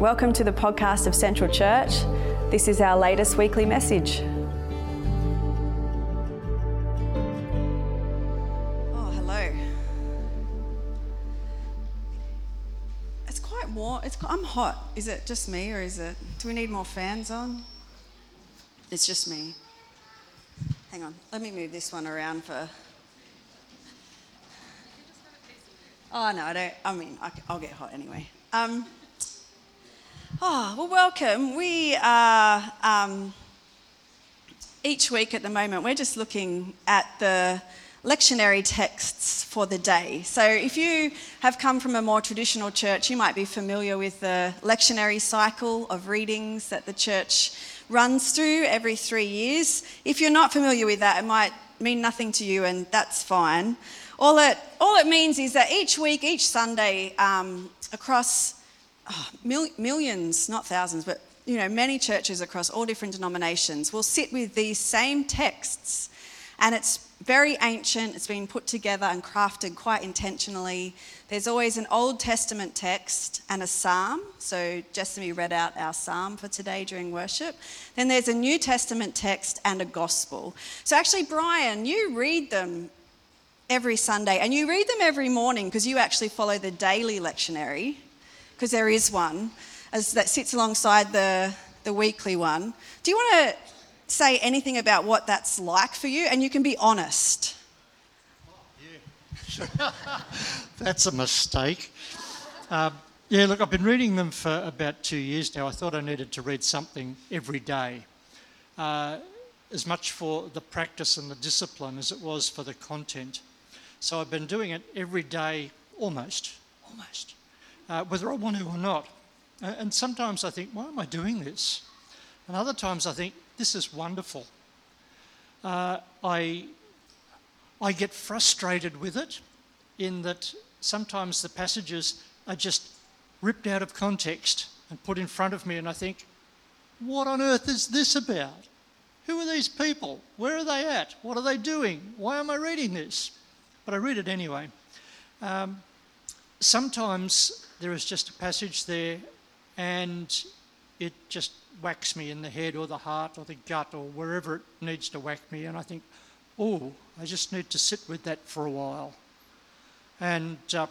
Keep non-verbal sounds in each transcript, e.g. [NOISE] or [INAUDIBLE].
Welcome to the podcast of Central Church. This is our latest weekly message. Oh, hello. It's quite warm. It's, I'm hot. Is it just me or is it? Do we need more fans on? It's just me. Hang on. Let me move this one around for. Oh, no, I don't. I mean, I, will get hot anyway. Um, oh, well, welcome. We are. Um, each week at the moment, we're just looking at the lectionary texts for the day. So, if you have come from a more traditional church, you might be familiar with the lectionary cycle of readings that the church runs through every three years. If you're not familiar with that, it might mean nothing to you, and that's fine. All it, all it means is that each week, each Sunday, um, across oh, mil- millions, not thousands, but you know, many churches across all different denominations will sit with these same texts, and it's very ancient. It's been put together and crafted quite intentionally. There's always an Old Testament text and a psalm. So Jessamy read out our psalm for today during worship. Then there's a New Testament text and a gospel. So actually, Brian, you read them every Sunday, and you read them every morning because you actually follow the daily lectionary, because there is one as that sits alongside the, the weekly one. Do you want to say anything about what that's like for you? And you can be honest. Yeah. [LAUGHS] that's a mistake. Um, yeah, look, I've been reading them for about two years now. I thought I needed to read something every day. Uh, as much for the practice and the discipline as it was for the content. So I've been doing it every day, almost, almost, uh, whether I want to or not. Uh, and sometimes I think, why am I doing this? And other times I think, this is wonderful. Uh, I, I get frustrated with it in that sometimes the passages are just ripped out of context and put in front of me, and I think, what on earth is this about? Who are these people? Where are they at? What are they doing? Why am I reading this? but I read it anyway. Um, sometimes there is just a passage there and it just whacks me in the head or the heart or the gut or wherever it needs to whack me, and I think, oh, I just need to sit with that for a while. And uh,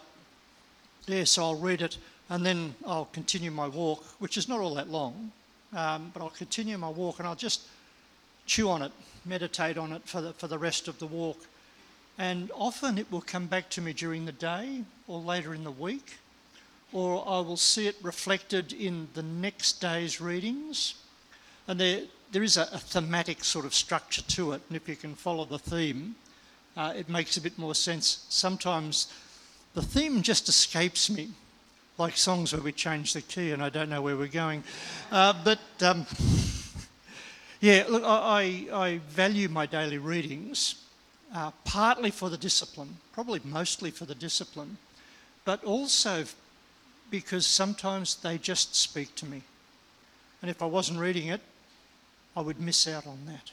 yeah, so I'll read it and then I'll continue my walk, which is not all that long, um, but I'll continue my walk and I'll just chew on it, meditate on it for the, for the rest of the walk. And often it will come back to me during the day or later in the week, or I will see it reflected in the next day's readings. And there, there is a, a thematic sort of structure to it, and if you can follow the theme, uh, it makes a bit more sense. Sometimes the theme just escapes me, like songs where we change the key and I don't know where we're going. Uh, but um, [LAUGHS] yeah, look, I, I value my daily readings uh, partly for the discipline, probably mostly for the discipline, but also because sometimes they just speak to me. And if I wasn't reading it, I would miss out on that.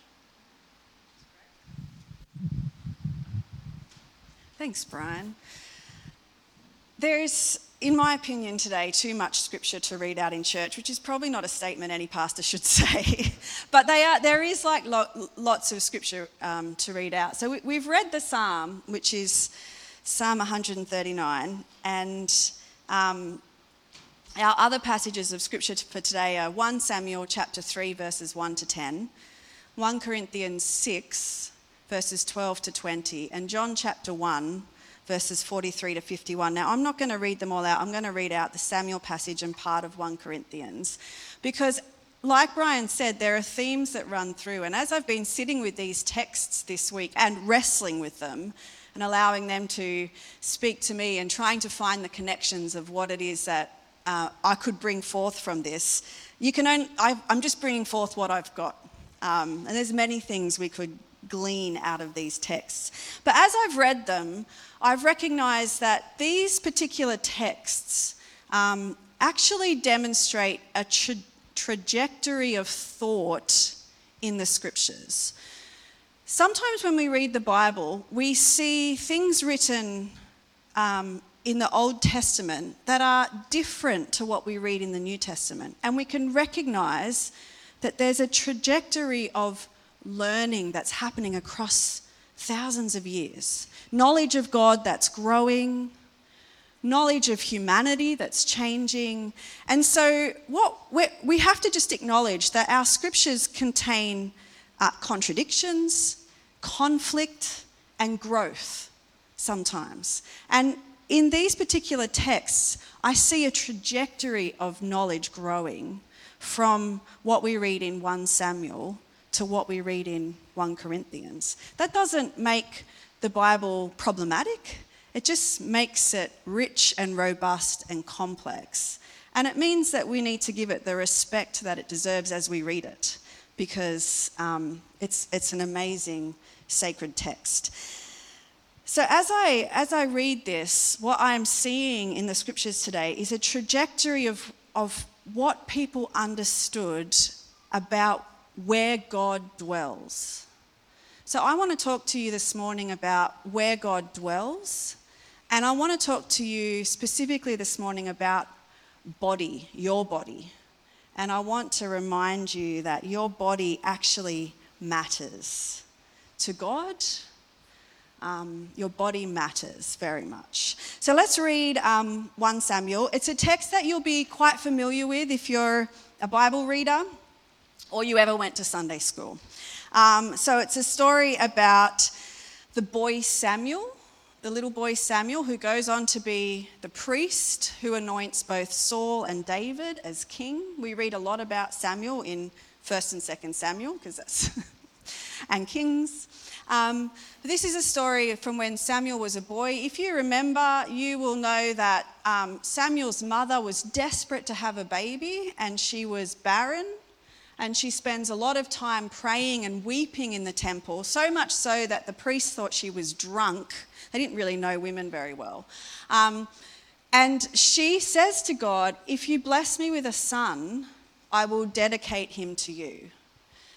Thanks, Brian. There's in my opinion, today, too much scripture to read out in church, which is probably not a statement any pastor should [LAUGHS] say. but are, there is like lo- lots of scripture um, to read out. So we, have read the psalm, which is Psalm 139, and um, our other passages of scripture for today are 1 Samuel chapter 3, verses 1 to 10, 1 Corinthians 6, verses 12 to 20, and John chapter 1, verses 43 to 51. Now, I'm not going to read them all out. I'm going to read out the Samuel passage and part of 1 Corinthians because, like Brian said, there are themes that run through. And as I've been sitting with these texts this week and wrestling with them and allowing them to speak to me and trying to find the connections of what it is that uh, I could bring forth from this, you can only, I, am just bringing forth what I've got. Um, and there's many things we could glean out of these texts. But as I've read them, I've recognized that these particular texts um, actually demonstrate a tra- trajectory of thought in the scriptures. Sometimes when we read the Bible, we see things written um, in the Old Testament that are different to what we read in the New Testament. And we can recognize that there's a trajectory of learning that's happening across thousands of years. Knowledge of God that's growing, knowledge of humanity that's changing. And so, what we have to just acknowledge that our scriptures contain uh, contradictions, conflict, and growth sometimes. And in these particular texts, I see a trajectory of knowledge growing from what we read in 1 Samuel to what we read in 1 Corinthians. That doesn't make the Bible problematic. It just makes it rich and robust and complex. And it means that we need to give it the respect that it deserves as we read it, because um, it's, it's an amazing sacred text. So, as I, as I read this, what I'm seeing in the scriptures today is a trajectory of, of what people understood about where God dwells. So, I want to talk to you this morning about where God dwells and I want to talk to you specifically this morning about body, your body. And I want to remind you that your body actually matters to God. Um, your body matters very much. So let's read um, 1 Samuel. It's a text that you'll be quite familiar with if you're a Bible reader or you ever went to Sunday school. Um, so it's a story about the boy Samuel the little boy Samuel, who goes on to be the priest who anoints both Saul and David as king. We read a lot about Samuel in 1st and 2nd Samuel, because that's, [LAUGHS] and Kings. Um, this is a story from when Samuel was a boy. If you remember, you will know that um, Samuel's mother was desperate to have a baby and she was barren. And she spends a lot of time praying and weeping in the temple, so much so that the priests thought she was drunk they didn't really know women very well. Um, and she says to God, If you bless me with a son, I will dedicate him to you.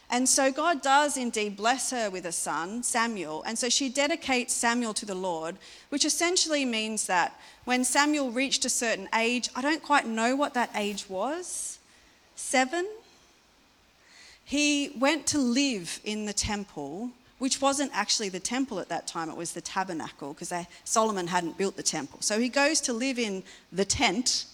And so God does indeed bless her with a son, Samuel. And so she dedicates Samuel to the Lord, which essentially means that when Samuel reached a certain age, I don't quite know what that age was, seven, he went to live in the temple which wasn't actually the temple at that time, it was the tabernacle, because Solomon hadn't built the temple. So he goes to live in the tent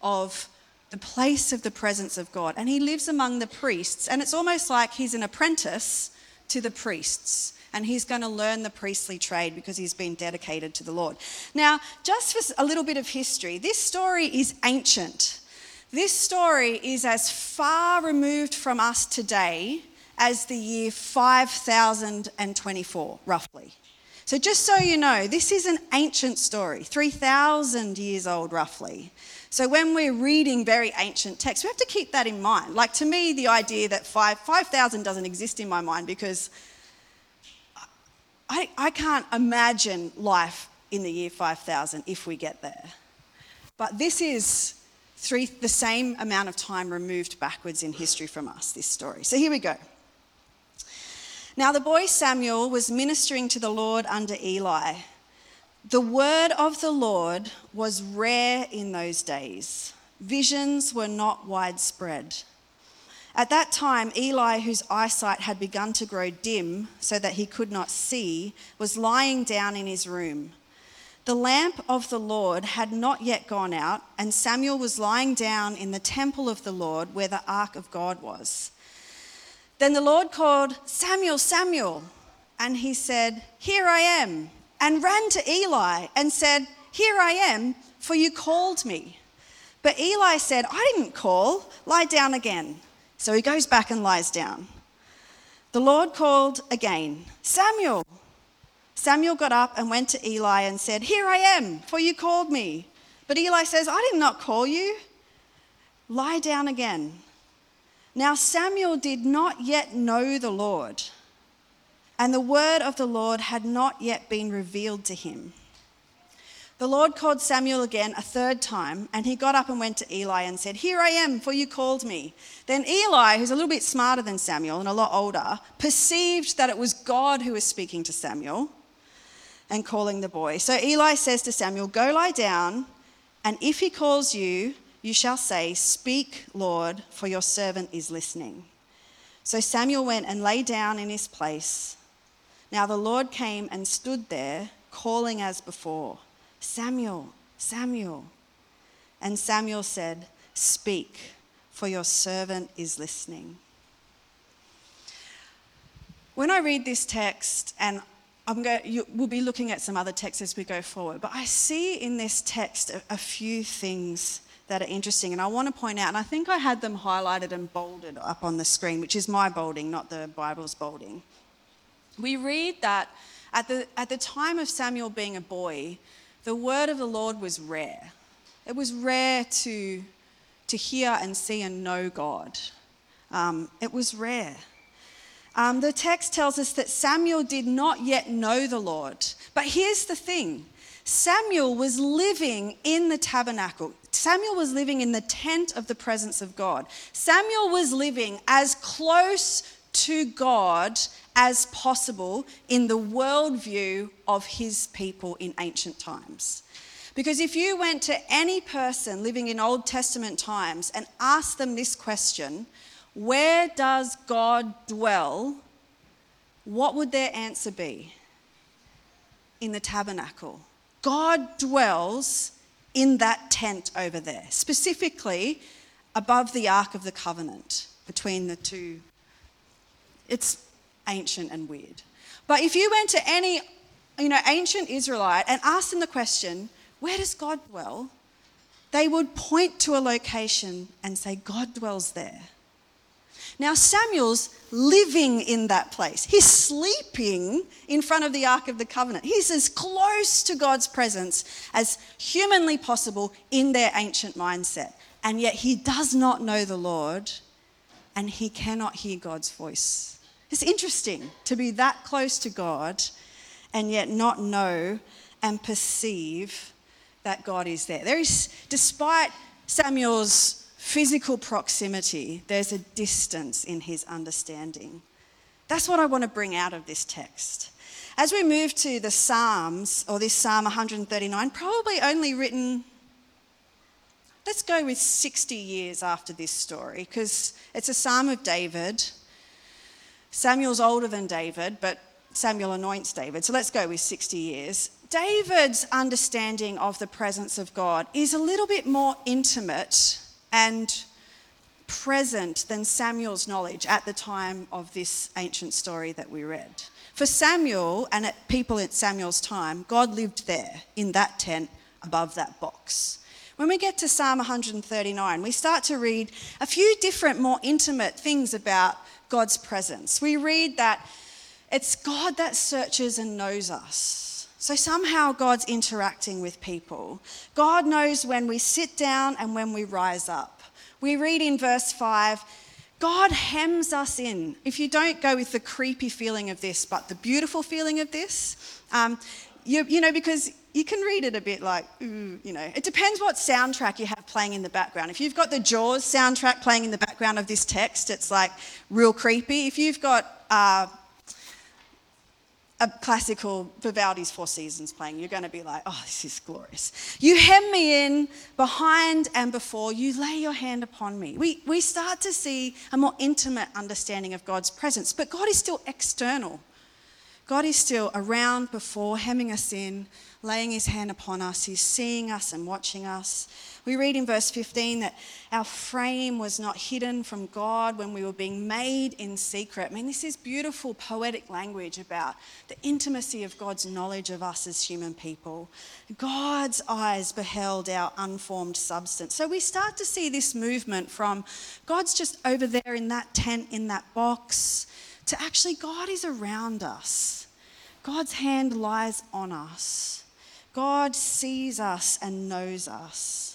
of the place of the presence of God, and he lives among the priests, and it's almost like he's an apprentice to the priests. And he's going to learn the priestly trade because he's been dedicated to the Lord. Now, just for a little bit of history, this story is ancient. This story is as far removed from us today as the year 5024, roughly. So, just so you know, this is an ancient story, 3,000 years old, roughly. So, when we're reading very ancient texts, we have to keep that in mind. Like, to me, the idea that 5,000 doesn't exist in my mind because I, I can't imagine life in the year 5000 if we get there. But this is three, the same amount of time removed backwards in history from us, this story. So, here we go. Now the boy Samuel was ministering to the Lord under Eli. The word of the Lord was rare in those days. Visions were not widespread. At that time, Eli, whose eyesight had begun to grow dim so that he could not see, was lying down in his room. The lamp of the Lord had not yet gone out, and Samuel was lying down in the temple of the Lord where the ark of God was. Then the Lord called, Samuel, Samuel. And he said, Here I am. And ran to Eli and said, Here I am, for you called me. But Eli said, I didn't call. Lie down again. So he goes back and lies down. The Lord called again, Samuel. Samuel got up and went to Eli and said, Here I am, for you called me. But Eli says, I did not call you. Lie down again. Now Samuel did not yet know the Lord, and the word of the Lord had not yet been revealed to him. The Lord called Samuel again a third time, and he got up and went to Eli and said, Here I am, for you called me. Then Eli, who's a little bit smarter than Samuel and a lot older, perceived that it was God who was speaking to Samuel. And calling the boy. So Eli says to Samuel, Go lie down, and if he calls you, you shall say, Speak, Lord, for your servant is listening. So Samuel went and lay down in his place. Now the Lord came and stood there, calling as before, Samuel, Samuel. And Samuel said, Speak, for your servant is listening. When I read this text, and I'm going, you, we'll be looking at some other texts as we go forward, but I see in this text a, a few things that are interesting, and I want to point out, and I think I had them highlighted and bolded up on the screen, which is my bolding, not the Bible's bolding. We read that at the, at the time of Samuel being a boy, the word of the Lord was rare. It was rare to, to hear and see and know God. Um, it was rare. Um, the text tells us that Samuel did not yet know the Lord. But here's the thing Samuel was living in the tabernacle. Samuel was living in the tent of the presence of God. Samuel was living as close to God as possible in the worldview of his people in ancient times. Because if you went to any person living in Old Testament times and asked them this question, where does God dwell? What would their answer be? In the tabernacle. God dwells in that tent over there, specifically above the Ark of the Covenant between the two. It's ancient and weird. But if you went to any you know, ancient Israelite and asked them the question, where does God dwell? They would point to a location and say, God dwells there. Now, Samuel's living in that place. He's sleeping in front of the Ark of the Covenant. He's as close to God's presence as humanly possible in their ancient mindset. And yet, he does not know the Lord and he cannot hear God's voice. It's interesting to be that close to God and yet not know and perceive that God is there. There is, despite Samuel's physical proximity, there's a distance in his understanding. That's what I want to bring out of this text. As we move to the Psalms, or this Psalm 139, probably only written, let's go with 60 years after this story, because it's a Psalm of David. Samuel's older than David, but Samuel anoints David, so let's go with 60 years. David's understanding of the presence of God is a little bit more intimate and present than Samuel's knowledge at the time of this ancient story that we read. For Samuel and at people in Samuel's time, God lived there in that tent above that box. When we get to Psalm 139, we start to read a few different, more intimate things about God's presence. We read that it's God that searches and knows us. So somehow God's interacting with people. God knows when we sit down and when we rise up. We read in verse 5 God hems us in. If you don't go with the creepy feeling of this, but the beautiful feeling of this, um, you, you know, because you can read it a bit like, ooh, you know, it depends what soundtrack you have playing in the background. If you've got the Jaws soundtrack playing in the background of this text, it's like real creepy. If you've got uh, a classical Vivaldi's Four Seasons playing, you're going to be like, oh, this is glorious. You hem me in behind and before, you lay your hand upon me. We, we start to see a more intimate understanding of God's presence, but God is still external. God is still around before, hemming us in, laying his hand upon us. He's seeing us and watching us. We read in verse 15 that our frame was not hidden from God when we were being made in secret. I mean, this is beautiful poetic language about the intimacy of God's knowledge of us as human people. God's eyes beheld our unformed substance. So we start to see this movement from God's just over there in that tent, in that box, to actually God is around us. God's hand lies on us. God sees us and knows us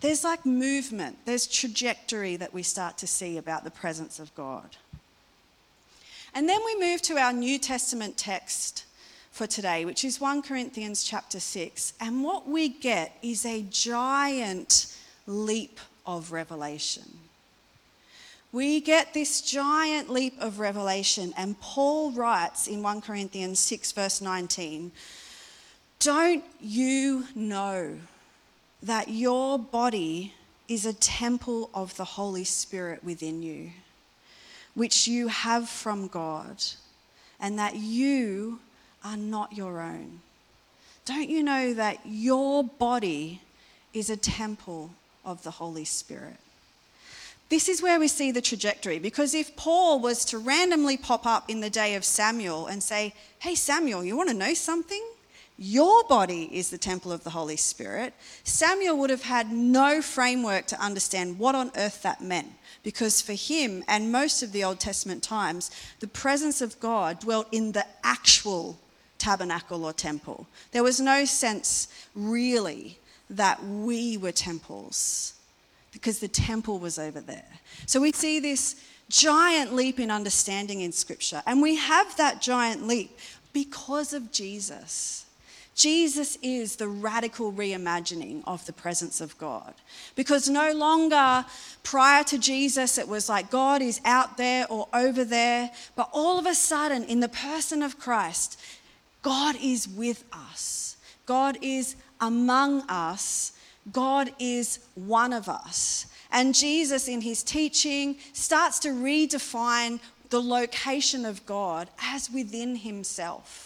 there's like movement, there's trajectory that we start to see about the presence of God. And then we move to our New Testament text for today, which is 1 Corinthians chapter 6. And what we get is a giant leap of revelation. We get this giant leap of revelation, and Paul writes in 1 Corinthians 6, verse 19 Don't you know that your body is a temple of the Holy Spirit within you, which you have from God, and that you are not your own? Don't you know that your body is a temple of the Holy Spirit? This is where we see the trajectory because if Paul was to randomly pop up in the day of Samuel and say, Hey, Samuel, you want to know something? Your body is the temple of the Holy Spirit. Samuel would have had no framework to understand what on earth that meant because for him and most of the Old Testament times, the presence of God dwelt in the actual tabernacle or temple. There was no sense really that we were temples because the temple was over there. So we see this giant leap in understanding in Scripture, and we have that giant leap because of Jesus. Jesus is the radical reimagining of the presence of God. Because no longer prior to Jesus, it was like God is out there or over there, but all of a sudden, in the person of Christ, God is with us. God is among us. God is one of us. And Jesus, in his teaching, starts to redefine the location of God as within himself.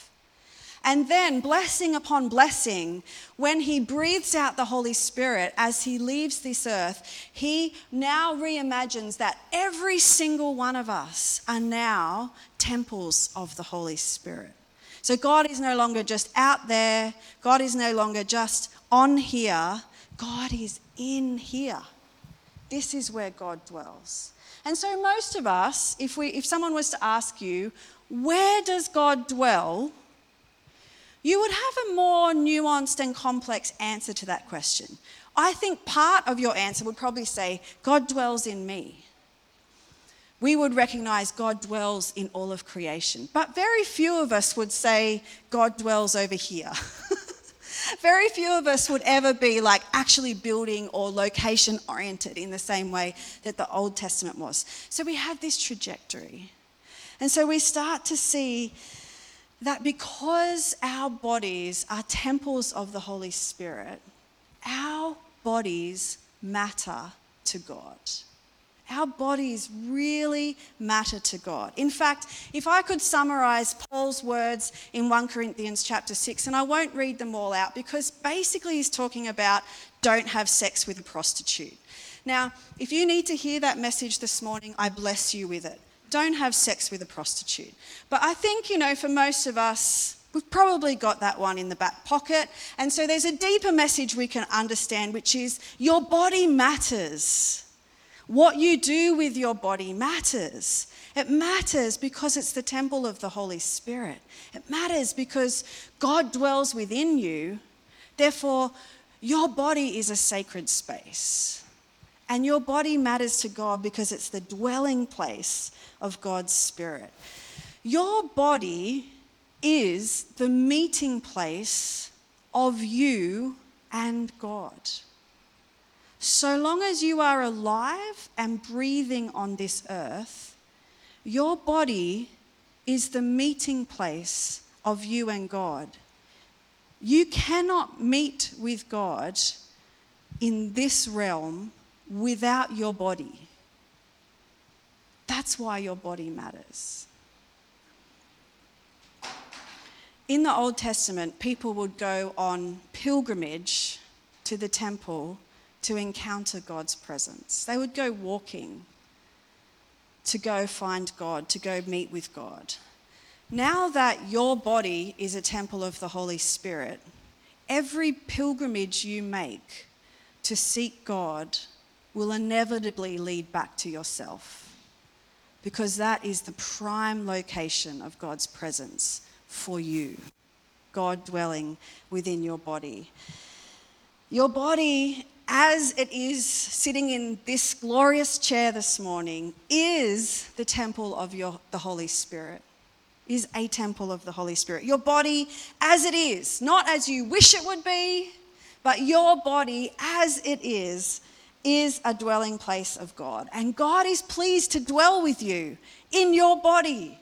And then, blessing upon blessing, when he breathes out the Holy Spirit as he leaves this earth, he now reimagines that every single one of us are now temples of the Holy Spirit. So, God is no longer just out there, God is no longer just on here, God is in here. This is where God dwells. And so, most of us, if, we, if someone was to ask you, where does God dwell? You would have a more nuanced and complex answer to that question. I think part of your answer would probably say, God dwells in me. We would recognize God dwells in all of creation. But very few of us would say, God dwells over here. [LAUGHS] very few of us would ever be like actually building or location oriented in the same way that the Old Testament was. So we have this trajectory. And so we start to see that because our bodies are temples of the Holy Spirit, our bodies matter to God. Our bodies really matter to God. In fact, if I could summarize Paul's words in 1 Corinthians chapter 6, and I won't read them all out because basically he's talking about don't have sex with a prostitute. Now, if you need to hear that message this morning, I bless you with it don't have sex with a prostitute. But I think, you know, for most of us, we've probably got that one in the back pocket. And so there's a deeper message we can understand, which is your body matters. What you do with your body matters. It matters because it's the temple of the Holy Spirit. It matters because God dwells within you. Therefore, your body is a sacred space. And your body matters to God because it's the dwelling place of God's Spirit. Your body is the meeting place of you and God. So long as you are alive and breathing on this earth, your body is the meeting place of you and God. You cannot meet with God in this realm without your body. That's why your body matters. In the Old Testament, people would go on pilgrimage to the temple to encounter God's presence. They would go walking to go find God, to go meet with God. Now that your body is a temple of the Holy Spirit, every pilgrimage you make to seek God will inevitably lead back to yourself because that is the prime location of God's presence for you. God dwelling within your body. Your body, as it is sitting in this glorious chair this morning, is the temple of your, the Holy Spirit. Is a temple of the Holy Spirit. Your body, as it is, not as you wish it would be, but your body, as it is, is a dwelling place of God. And God is pleased to dwell with you in your body,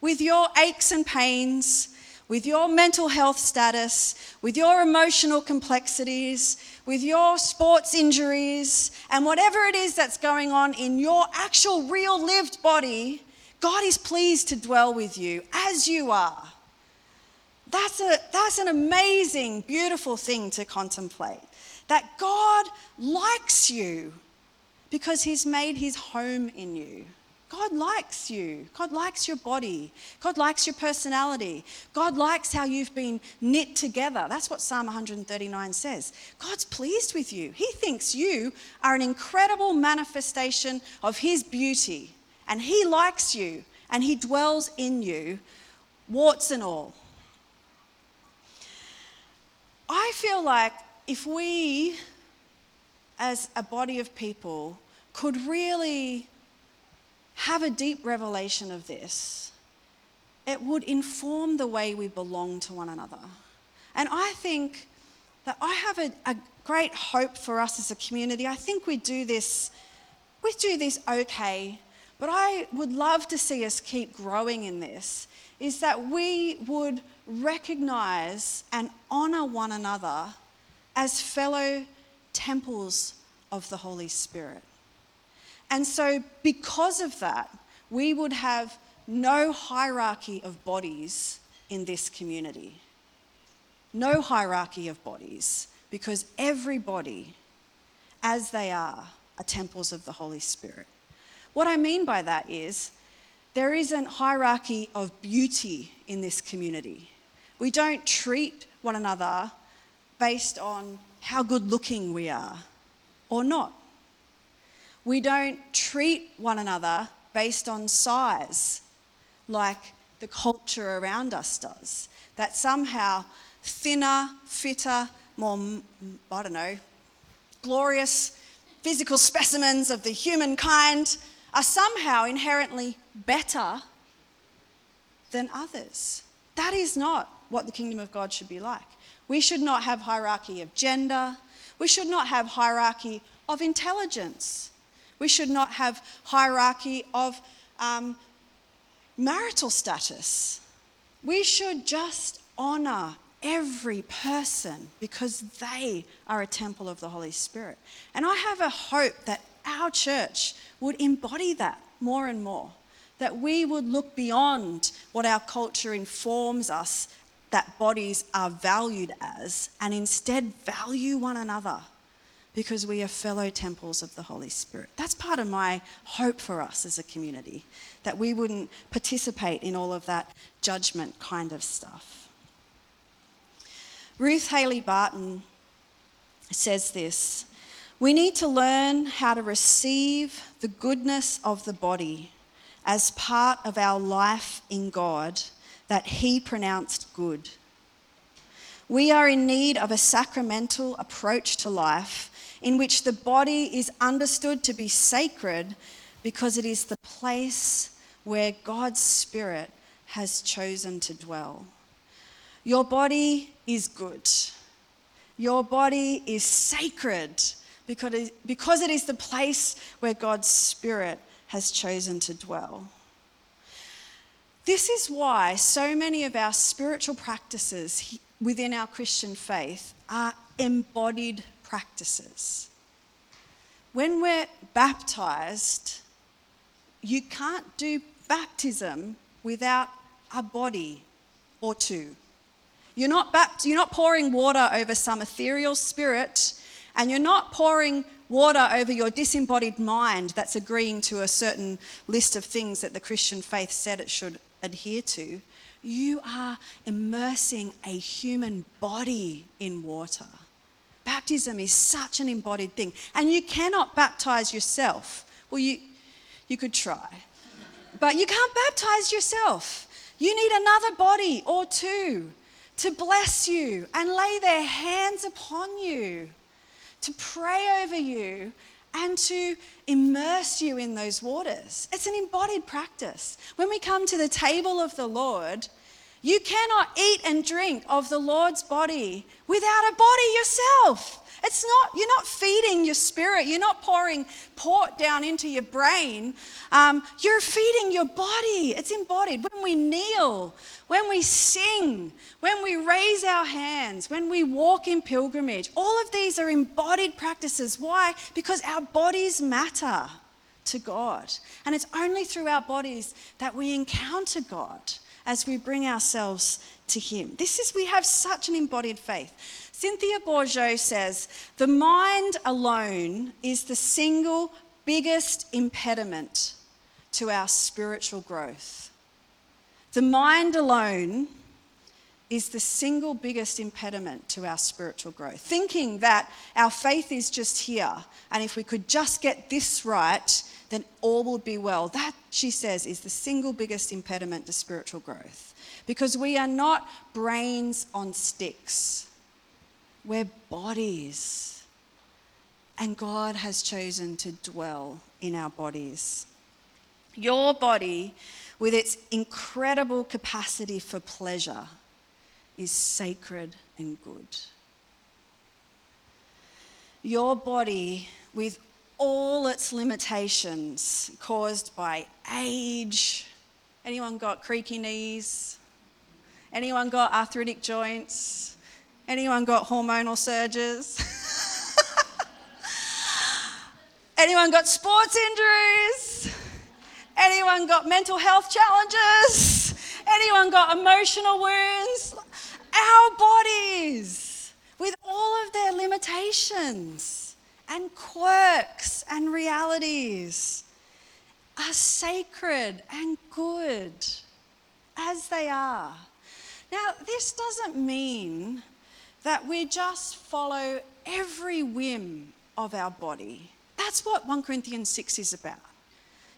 with your aches and pains, with your mental health status, with your emotional complexities, with your sports injuries, and whatever it is that's going on in your actual, real lived body, God is pleased to dwell with you as you are. That's, a, that's an amazing, beautiful thing to contemplate. That God likes you because He's made His home in you. God likes you. God likes your body. God likes your personality. God likes how you've been knit together. That's what Psalm 139 says. God's pleased with you. He thinks you are an incredible manifestation of His beauty. And He likes you and He dwells in you, warts and all. I feel like if we, as a body of people, could really have a deep revelation of this, it would inform the way we belong to one another. And I think that I have a, a great hope for us as a community. I think we do this, we do this okay, but I would love to see us keep growing in this. Is that we would recognize and honor one another as fellow temples of the Holy Spirit. And so, because of that, we would have no hierarchy of bodies in this community. No hierarchy of bodies, because every body, as they are, are temples of the Holy Spirit. What I mean by that is there isn't hierarchy of beauty in this community. We don't treat one another based on how good looking we are or not. We don't treat one another based on size like the culture around us does. That somehow thinner, fitter, more, I don't know, glorious physical specimens of the humankind are somehow inherently better than others. That is not what the kingdom of God should be like. We should not have hierarchy of gender. We should not have hierarchy of intelligence. We should not have hierarchy of um, marital status. We should just honor every person because they are a temple of the Holy Spirit. And I have a hope that our church would embody that more and more, that we would look beyond what our culture informs us that bodies are valued as and instead value one another because we are fellow temples of the Holy Spirit. That's part of my hope for us as a community, that we wouldn't participate in all of that judgment kind of stuff. Ruth Haley Barton says this We need to learn how to receive the goodness of the body as part of our life in God that He pronounced good. We are in need of a sacramental approach to life in which the body is understood to be sacred because it is the place where God's Spirit has chosen to dwell. Your body is good. Your body is sacred because it is the place where God's Spirit has chosen to dwell. This is why so many of our spiritual practices within our Christian faith are embodied practices. When we're baptized, you can't do baptism without a body or two. You're not, bapt- you're not pouring water over some ethereal spirit, and you're not pouring water over your disembodied mind that's agreeing to a certain list of things that the Christian faith said it should adhere to. You are immersing a human body in water. Baptism is such an embodied thing. And you cannot baptize yourself. Well, you, you could try. But you can't baptize yourself. You need another body or two to bless you and lay their hands upon you, to pray over you, and to immerse you in those waters. It's an embodied practice. When we come to the table of the Lord, you cannot eat and drink of the Lord's body without a body yourself. It's not, you're not feeding your spirit. You're not pouring port down into your brain. Um, you're feeding your body. It's embodied. When we kneel, when we sing, when we raise our hands, when we walk in pilgrimage, all of these are embodied practices. Why? Because our bodies matter to God. And it's only through our bodies that we encounter God as we bring ourselves to Him. This is, we have such an embodied faith. Cynthia Bourgeault says, the mind alone is the single biggest impediment to our spiritual growth. The mind alone is the single biggest impediment to our spiritual growth. Thinking that our faith is just here, and if we could just get this right, then all will be well. That, she says, is the single biggest impediment to spiritual growth. Because we are not brains on sticks, we're bodies. And God has chosen to dwell in our bodies. Your body, with its incredible capacity for pleasure, is sacred and good. Your body, with all its limitations caused by age. Anyone got creaky knees? Anyone got arthritic joints? Anyone got hormonal surges? [LAUGHS] Anyone got sports injuries? Anyone got mental health challenges? Anyone got emotional wounds? Our bodies, with all of their limitations and quirks and realities are sacred and good as they are. Now, this doesn't mean that we just follow every whim of our body. That's what 1 Corinthians 6 is about.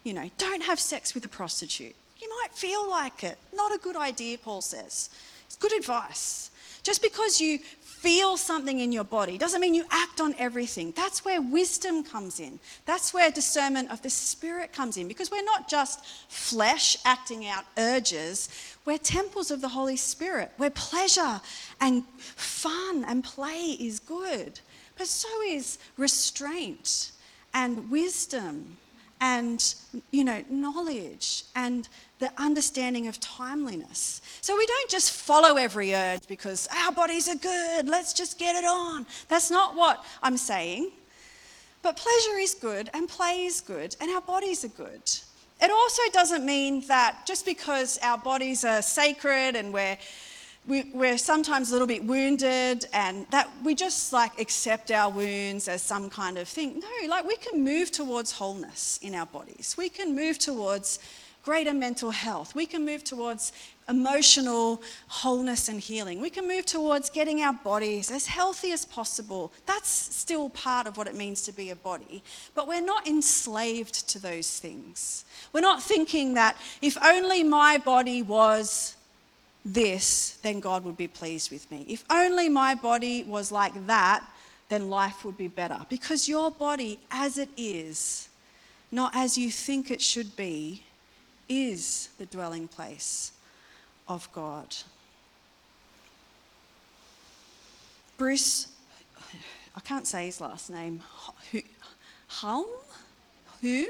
You know, don't have sex with a prostitute. You might feel like it. Not a good idea, Paul says. It's good advice. Just because you feel something in your body. Doesn't mean you act on everything. That's where wisdom comes in. That's where discernment of the Spirit comes in. Because we're not just flesh acting out urges, we're temples of the Holy Spirit. Where pleasure and fun and play is good, but so is restraint and wisdom and you know knowledge and the understanding of timeliness. So we don't just follow every urge because our bodies are good, let's just get it on. That's not what I'm saying. But pleasure is good and play is good and our bodies are good. It also doesn't mean that just because our bodies are sacred and we're we, are sometimes a little bit wounded and that we just like accept our wounds as some kind of thing. No, like we can move towards wholeness in our bodies. We can move towards greater mental health. We can move towards emotional wholeness and healing. We can move towards getting our bodies as healthy as possible. That's still part of what it means to be a body. But we're not enslaved to those things. We're not thinking that if only my body was this, then God would be pleased with me. If only my body was like that, then life would be better. Because your body, as it is, not as you think it should be, is the dwelling place of God. Bruce, I can't say his last name, Hum? Hume?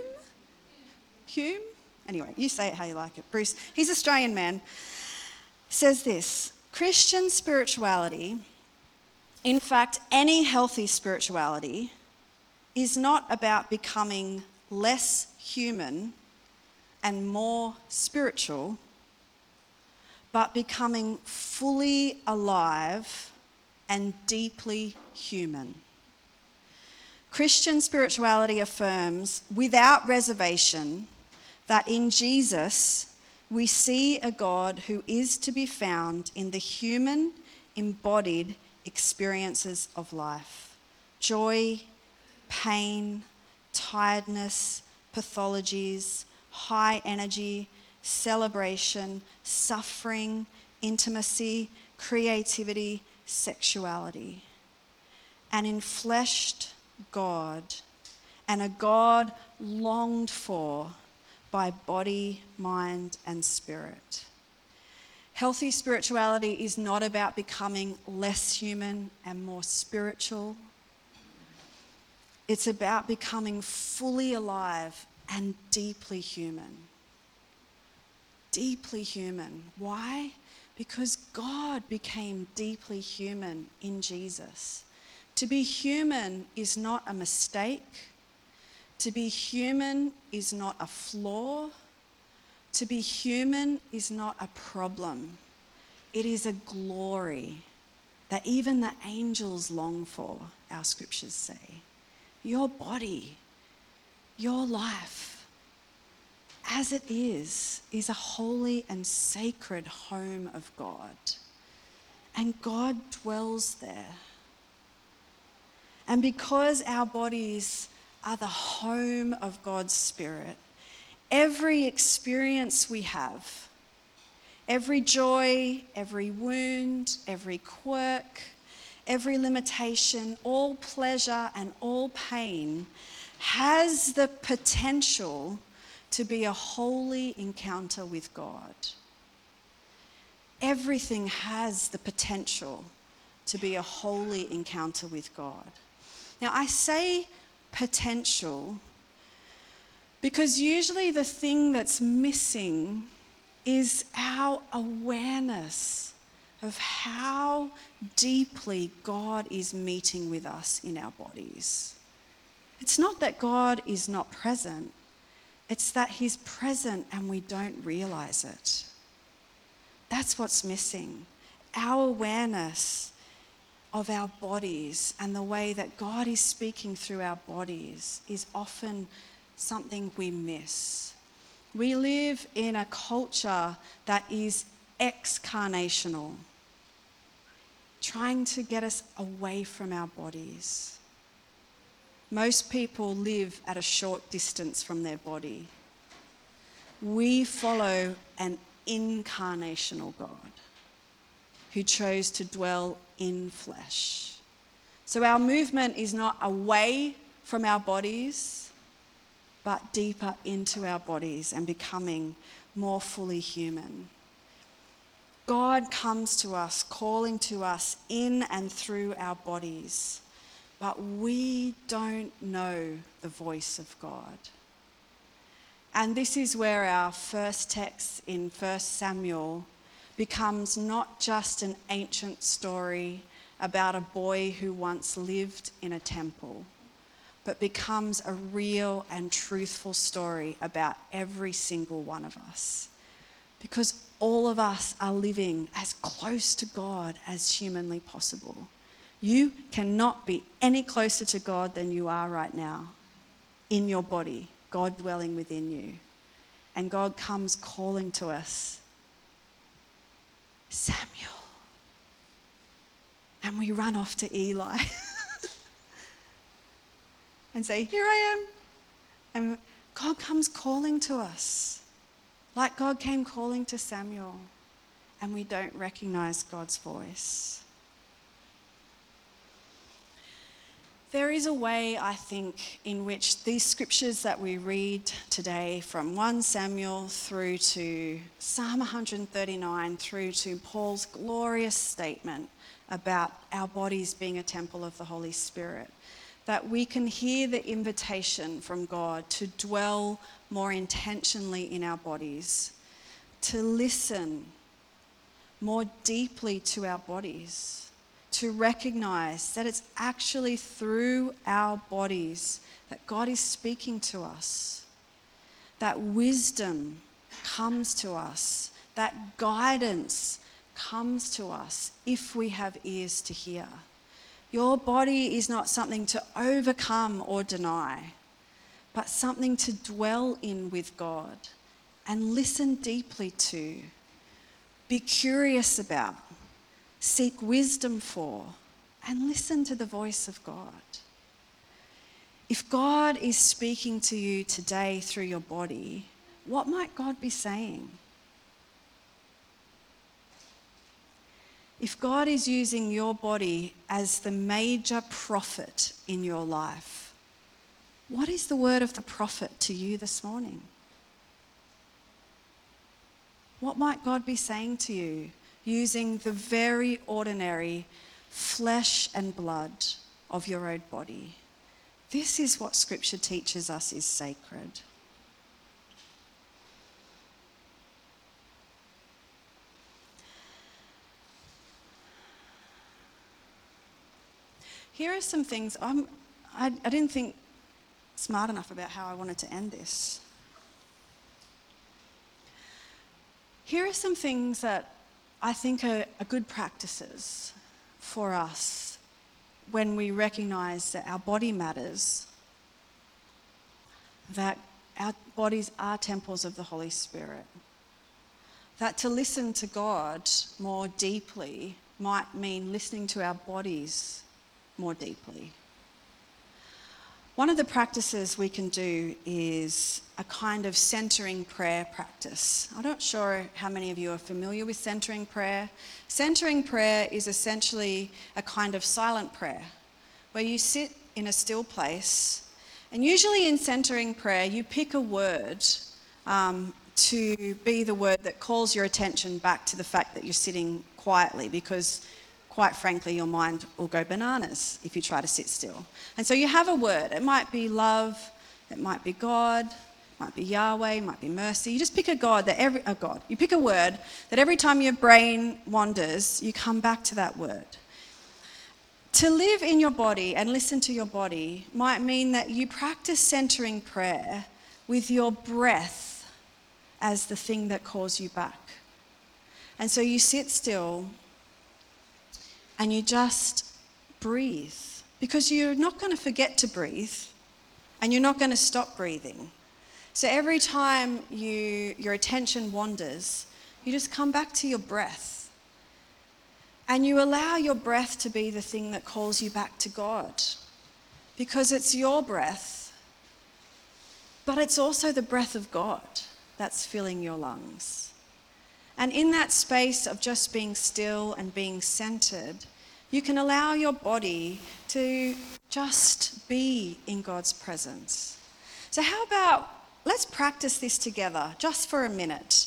Hume? Anyway, you say it how you like it. Bruce, he's Australian man says this Christian spirituality, in fact, any healthy spirituality, is not about becoming less human and more spiritual, but becoming fully alive and deeply human. Christian spirituality affirms without reservation that in Jesus, we see a God who is to be found in the human, embodied experiences of life joy, pain, tiredness, pathologies, high energy, celebration, suffering, intimacy, creativity, sexuality. An enfleshed God, and a God longed for by body, mind, and spirit. Healthy spirituality is not about becoming less human and more spiritual. It's about becoming fully alive and deeply human. Deeply human. Why? Because God became deeply human in Jesus. To be human is not a mistake. To be human is not a flaw. To be human is not a problem. It is a glory that even the angels long for, our scriptures say. Your body, your life, as it is, is a holy and sacred home of God. And God dwells there. And because our bodies are the home of God's Spirit, every experience we have, every joy, every wound, every quirk, every limitation, all pleasure, and all pain has the potential to be a holy encounter with God. Everything has the potential to be a holy encounter with God. Now, I say potential because usually the thing that's missing is our awareness of how deeply God is meeting with us in our bodies. It's not that God is not present, it's that He's present and we don't realize it. That's what's missing. Our awareness of our bodies and the way that God is speaking through our bodies is often something we miss. We live in a culture that is excarnational, trying to get us away from our bodies. Most people live at a short distance from their body. We follow an incarnational God who chose to dwell in flesh. So our movement is not away from our bodies, but deeper into our bodies and becoming more fully human. God comes to us, calling to us in and through our bodies, but we don't know the voice of God. And this is where our first text in 1 Samuel becomes not just an ancient story about a boy who once lived in a temple, but becomes a real and truthful story about every single one of us. Because all of us are living as close to God as humanly possible. You cannot be any closer to God than you are right now in your body, God dwelling within you. And God comes calling to us Samuel. And we run off to Eli [LAUGHS] and say, Here I am. And God comes calling to us like God came calling to Samuel, and we don't recognize God's voice. There is a way, I think, in which these scriptures that we read today, from 1 Samuel through to Psalm 139, through to Paul's glorious statement about our bodies being a temple of the Holy Spirit, that we can hear the invitation from God to dwell more intentionally in our bodies, to listen more deeply to our bodies, to recognize that it's actually through our bodies that God is speaking to us, that wisdom comes to us, that guidance comes to us if we have ears to hear. Your body is not something to overcome or deny, but something to dwell in with God and listen deeply to, be curious about, seek wisdom for, and listen to the voice of God. If God is speaking to you today through your body, what might God be saying? If God is using your body as the major prophet in your life, what is the word of the prophet to you this morning? What might God be saying to you using the very ordinary flesh and blood of your own body? This is what Scripture teaches us is sacred. Here are some things I'm, I, I didn't think smart enough about how I wanted to end this. Here are some things that I think are, are good practices for us when we recognize that our body matters, that our bodies are temples of the Holy Spirit, that to listen to God more deeply might mean listening to our bodies more deeply. One of the practices we can do is a kind of centering prayer practice. I'm not sure how many of you are familiar with centering prayer. Centering prayer is essentially a kind of silent prayer where you sit in a still place, and usually in centering prayer, you pick a word um, to be the word that calls your attention back to the fact that you're sitting quietly because quite frankly, your mind will go bananas if you try to sit still. And so you have a word. It might be love, it might be God, it might be Yahweh, it might be mercy. You just pick a God that every a God. You pick a word that every time your brain wanders, you come back to that word. To live in your body and listen to your body might mean that you practice centering prayer with your breath as the thing that calls you back. And so you sit still and you just breathe because you're not going to forget to breathe and you're not going to stop breathing. So every time you, your attention wanders, you just come back to your breath. And you allow your breath to be the thing that calls you back to God. Because it's your breath, but it's also the breath of God that's filling your lungs. And in that space of just being still and being centered, you can allow your body to just be in God's presence. So, how about let's practice this together just for a minute?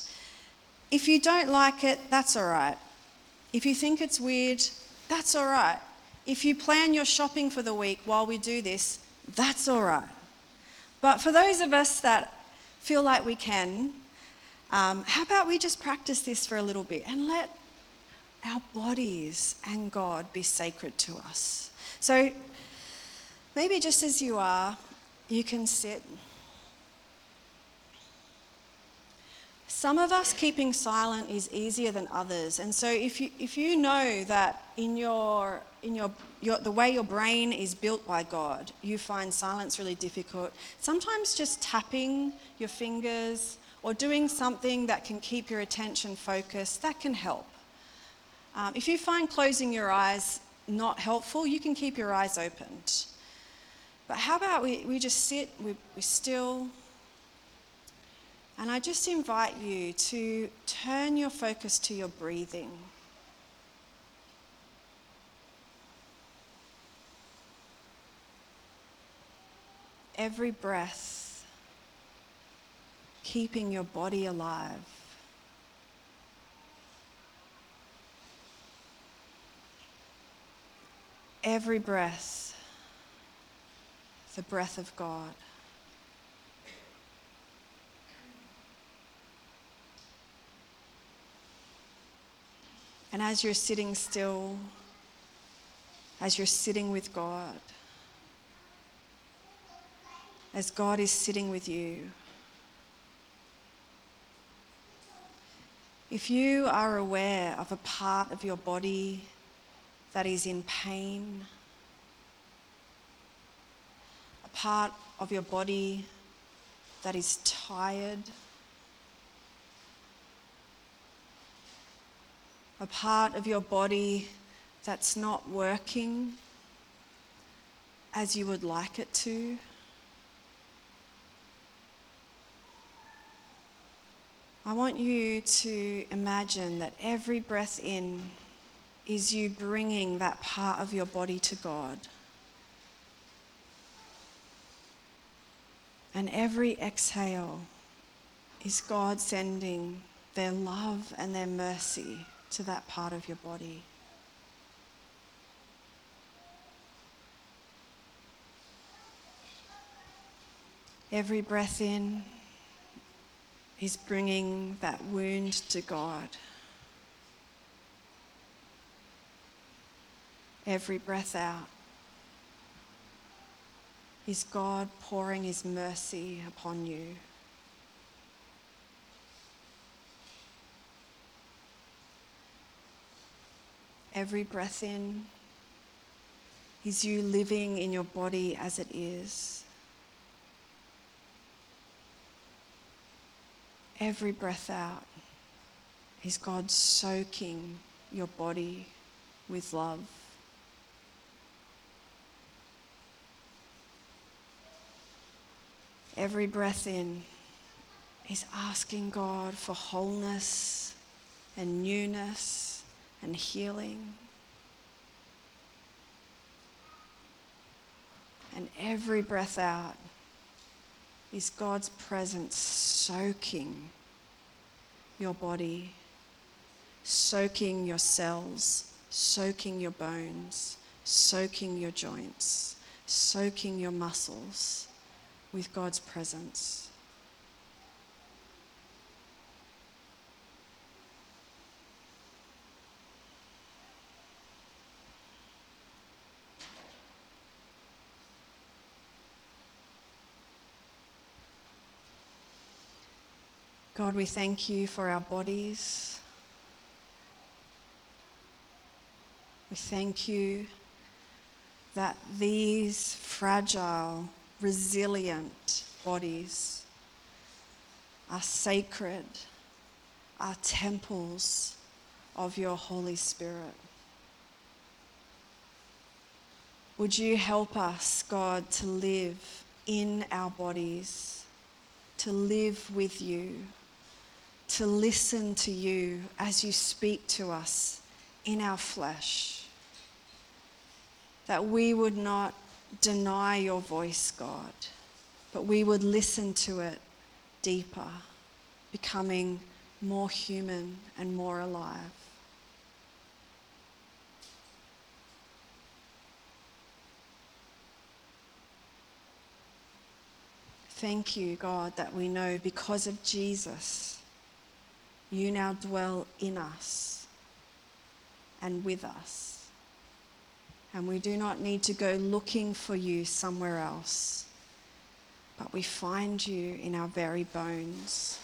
If you don't like it, that's all right. If you think it's weird, that's all right. If you plan your shopping for the week while we do this, that's all right. But for those of us that feel like we can, um, how about we just practice this for a little bit and let our bodies and God be sacred to us? So maybe just as you are, you can sit. Some of us keeping silent is easier than others. And so if you, if you know that in, your, in your, your, the way your brain is built by God, you find silence really difficult, sometimes just tapping your fingers or doing something that can keep your attention focused, that can help. Um, if you find closing your eyes not helpful, you can keep your eyes opened. But how about we, we just sit, we, we still, and I just invite you to turn your focus to your breathing. Every breath keeping your body alive. Every breath, the breath of God. And as you're sitting still, as you're sitting with God, as God is sitting with you, If you are aware of a part of your body that is in pain, a part of your body that is tired, a part of your body that's not working as you would like it to. I want you to imagine that every breath in is you bringing that part of your body to God. And every exhale is God sending their love and their mercy to that part of your body. Every breath in is bringing that wound to God. Every breath out is God pouring His mercy upon you. Every breath in is you living in your body as it is. Every breath out is God soaking your body with love. Every breath in is asking God for wholeness and newness and healing. And every breath out is God's presence soaking your body, soaking your cells, soaking your bones, soaking your joints, soaking your muscles with God's presence. God, we thank you for our bodies. We thank you that these fragile, resilient bodies are sacred, are temples of your Holy Spirit. Would you help us, God, to live in our bodies, to live with you, to listen to you as you speak to us in our flesh? That we would not deny your voice, God, but we would listen to it deeper, becoming more human and more alive. Thank you, God, that we know because of Jesus, you now dwell in us and with us. And we do not need to go looking for you somewhere else, but we find you in our very bones,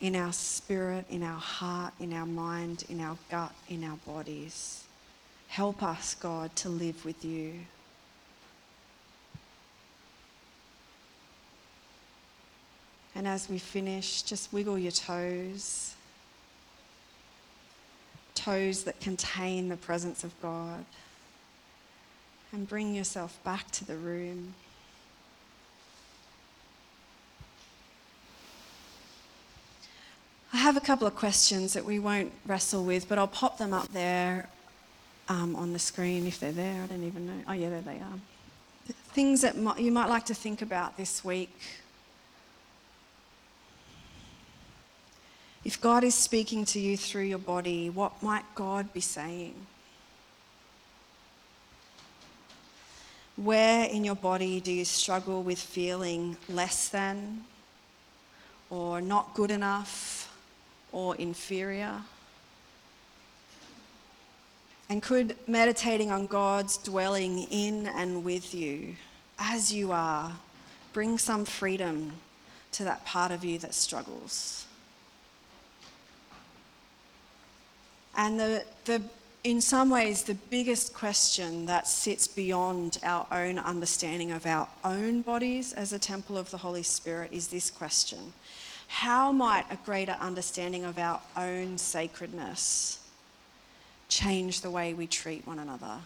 in our spirit, in our heart, in our mind, in our gut, in our bodies. Help us, God, to live with you. And as we finish, just wiggle your toes. Toes that contain the presence of God. And bring yourself back to the room. I have a couple of questions that we won't wrestle with, but I'll pop them up there um, on the screen if they're there. I don't even know. Oh, yeah, there they are. Things that you might like to think about this week If God is speaking to you through your body, what might God be saying? Where in your body do you struggle with feeling less than, or not good enough, or inferior? And could meditating on God's dwelling in and with you as you are bring some freedom to that part of you that struggles? And the, the, in some ways, the biggest question that sits beyond our own understanding of our own bodies as a temple of the Holy Spirit is this question How might a greater understanding of our own sacredness change the way we treat one another?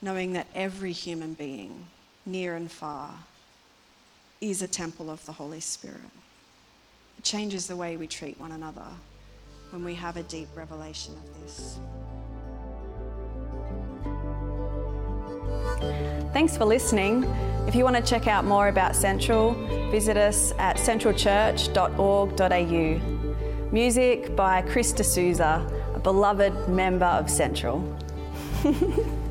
Knowing that every human being, near and far, is a temple of the Holy Spirit. It changes the way we treat one another when we have a deep revelation of this. Thanks for listening. If you want to check out more about Central, visit us at centralchurch.org.au. Music by Chris D'Souza, a beloved member of Central. [LAUGHS]